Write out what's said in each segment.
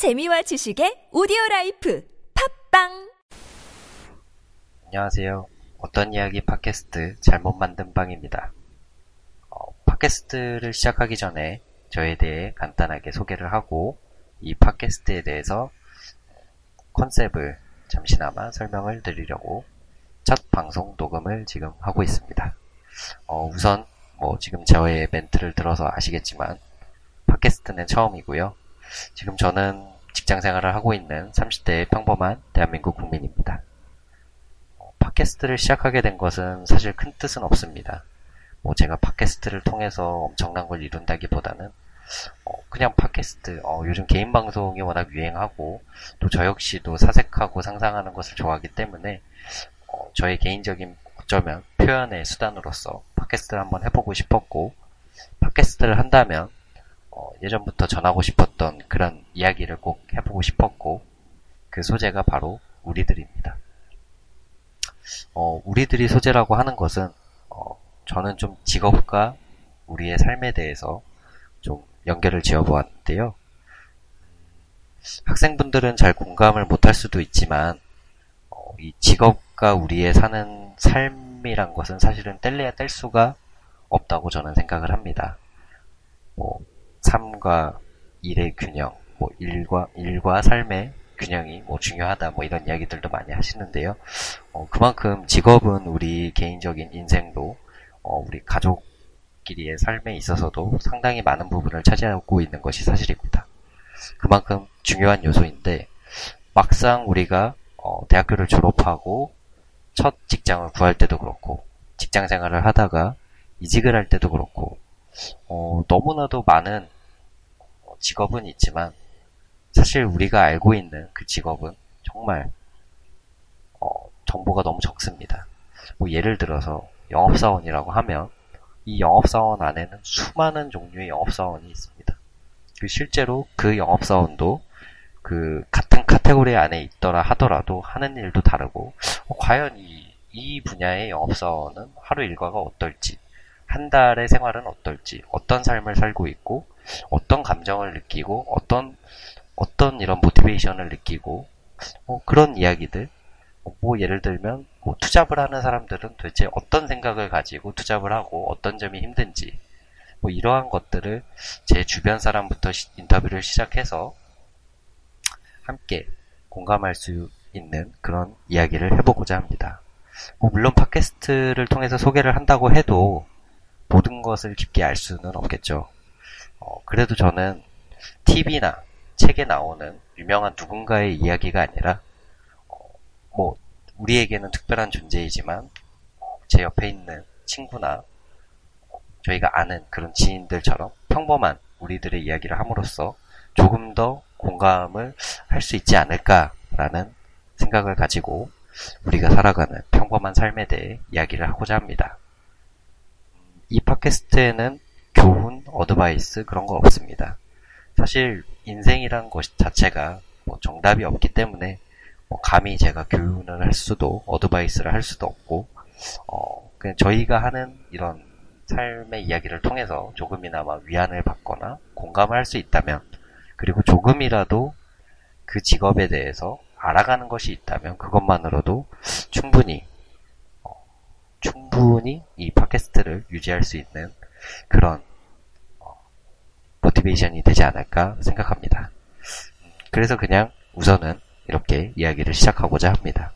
재미와 지식의 오디오 라이프 팟빵 안녕하세요. 어떤 이야기 팟캐스트 잘못 만든 방입니다. 어, 팟캐스트를 시작하기 전에 저에 대해 간단하게 소개를 하고 이 팟캐스트에 대해서 컨셉을 잠시나마 설명을 드리려고 첫 방송 녹음을 지금 하고 있습니다. 어, 우선 뭐 지금 저의 멘트를 들어서 아시겠지만 팟캐스트는 처음이고요. 지금 저는 직장 생활을 하고 있는 30대의 평범한 대한민국 국민입니다. 어, 팟캐스트를 시작하게 된 것은 사실 큰 뜻은 없습니다. 뭐 제가 팟캐스트를 통해서 엄청난 걸 이룬다기보다는 어, 그냥 팟캐스트 어, 요즘 개인 방송이 워낙 유행하고 또 저 역시도 사색하고 상상하는 것을 좋아하기 때문에 어, 저의 개인적인 어쩌면 표현의 수단으로서 팟캐스트를 한번 해보고 싶었고 팟캐스트를 한다면 어, 예전부터 전하고 싶었던 그런 이야기를 꼭 해보고 싶었고 그 소재가 바로 우리들입니다. 어, 우리들이 소재라고 하는 것은 어, 저는 좀 직업과 우리의 삶에 대해서 좀 연결을 지어보았는데요. 학생분들은 잘 공감을 못할 수도 있지만 어, 이 직업과 우리의 사는 삶이란 것은 사실은 뗄래야 뗄 수가 없다고 저는 생각을 합니다. 뭐 삶과 일의 균형, 뭐 일과 일과 삶의 균형이 뭐 중요하다 뭐 이런 이야기들도 많이 하시는데요. 어, 그만큼 직업은 우리 개인적인 인생도 어, 우리 가족끼리의 삶에 있어서도 상당히 많은 부분을 차지하고 있는 것이 사실입니다. 그만큼 중요한 요소인데 막상 우리가 어, 대학교를 졸업하고 첫 직장을 구할 때도 그렇고 직장 생활을 하다가 이직을 할 때도 그렇고 어, 너무나도 많은 직업은 있지만 사실 우리가 알고 있는 그 직업은 정말 어, 정보가 너무 적습니다. 뭐 예를 들어서 영업사원이라고 하면 이 영업사원 안에는 수많은 종류의 영업사원이 있습니다. 그 실제로 그 영업사원도 그 같은 카테고리 안에 있더라 하더라도 하는 일도 다르고 어, 과연 이, 이 분야의 영업사원은 하루 일과가 어떨지 한 달의 생활은 어떨지, 어떤 삶을 살고 있고, 어떤 감정을 느끼고, 어떤, 어떤 이런 모티베이션을 느끼고, 뭐 그런 이야기들. 뭐 예를 들면, 뭐 투잡을 하는 사람들은 도대체 어떤 생각을 가지고 투잡을 하고, 어떤 점이 힘든지, 뭐 이러한 것들을 제 주변 사람부터 시, 인터뷰를 시작해서 함께 공감할 수 있는 그런 이야기를 해보고자 합니다. 뭐 물론 팟캐스트를 통해서 소개를 한다고 해도 모든 것을 깊게 알 수는 없겠죠. 어, 그래도 저는 TV나 책에 나오는 유명한 누군가의 이야기가 아니라 어, 뭐 우리에게는 특별한 존재이지만 제 옆에 있는 친구나 저희가 아는 그런 지인들처럼 평범한 우리들의 이야기를 함으로써 조금 더 공감을 할 수 있지 않을까라는 생각을 가지고 우리가 살아가는 평범한 삶에 대해 이야기를 하고자 합니다. 이 팟캐스트에는 교훈, 어드바이스 그런 거 없습니다. 사실 인생이란 것 자체가 뭐 정답이 없기 때문에 뭐 감히 제가 교훈을 할 수도 어드바이스를 할 수도 없고 어 그냥 저희가 하는 이런 삶의 이야기를 통해서 조금이나마 위안을 받거나 공감을 할 수 있다면 그리고 조금이라도 그 직업에 대해서 알아가는 것이 있다면 그것만으로도 충분히 어, 충분히 이 팟캐스트를 유지할 수 있는 그런 어, 모티베이션이 되지 않을까 생각합니다. 그래서 그냥 우선은 이렇게 이야기를 시작하고자 합니다.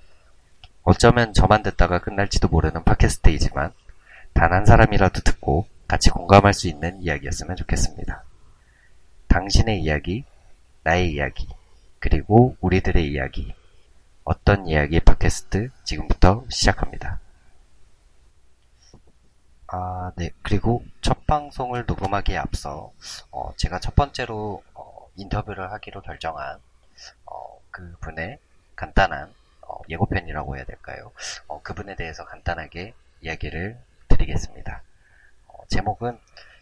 어쩌면 저만 듣다가 끝날지도 모르는 팟캐스트이지만 단 한 사람이라도 듣고 같이 공감할 수 있는 이야기였으면 좋겠습니다. 당신의 이야기, 나의 이야기, 그리고 우리들의 이야기. 어떤 이야기 팟캐스트 지금부터 시작합니다. 아, 네. 그리고 첫 방송을 녹음하기에 앞서 어, 제가 첫 번째로 어, 인터뷰를 하기로 결정한 어, 그분의 간단한 어, 예고편이라고 해야 될까요? 어, 그분에 대해서 간단하게 이야기를 드리겠습니다. 어, 제목은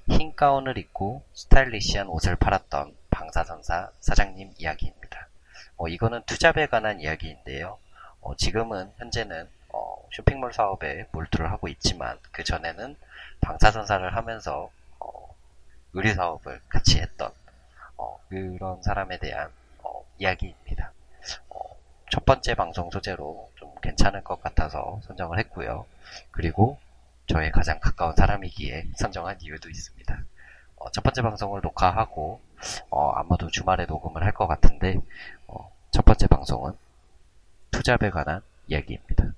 흰 가운을 입고 스타일리시한 옷을 팔았던 방사선사 사장님 이야기입니다. 어, 이거는 투잡에 관한 이야기인데요. 어, 지금은 현재는 어, 쇼핑몰 사업에 몰두를 하고 있지만 그 전에는 방사선사를 하면서 어, 의류 사업을 같이 했던 어, 그런 사람에 대한 어, 이야기입니다. 어, 첫 번째 방송 소재로 좀 괜찮을 것 같아서 선정을 했고요. 그리고 저의 가장 가까운 사람이기에 선정한 이유도 있습니다. 어, 첫 번째 방송을 녹화하고 어, 아마도 주말에 녹음을 할 것 같은데 어, 첫 번째 방송은 투잡에 관한 이야기입니다.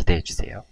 기대해 주세요.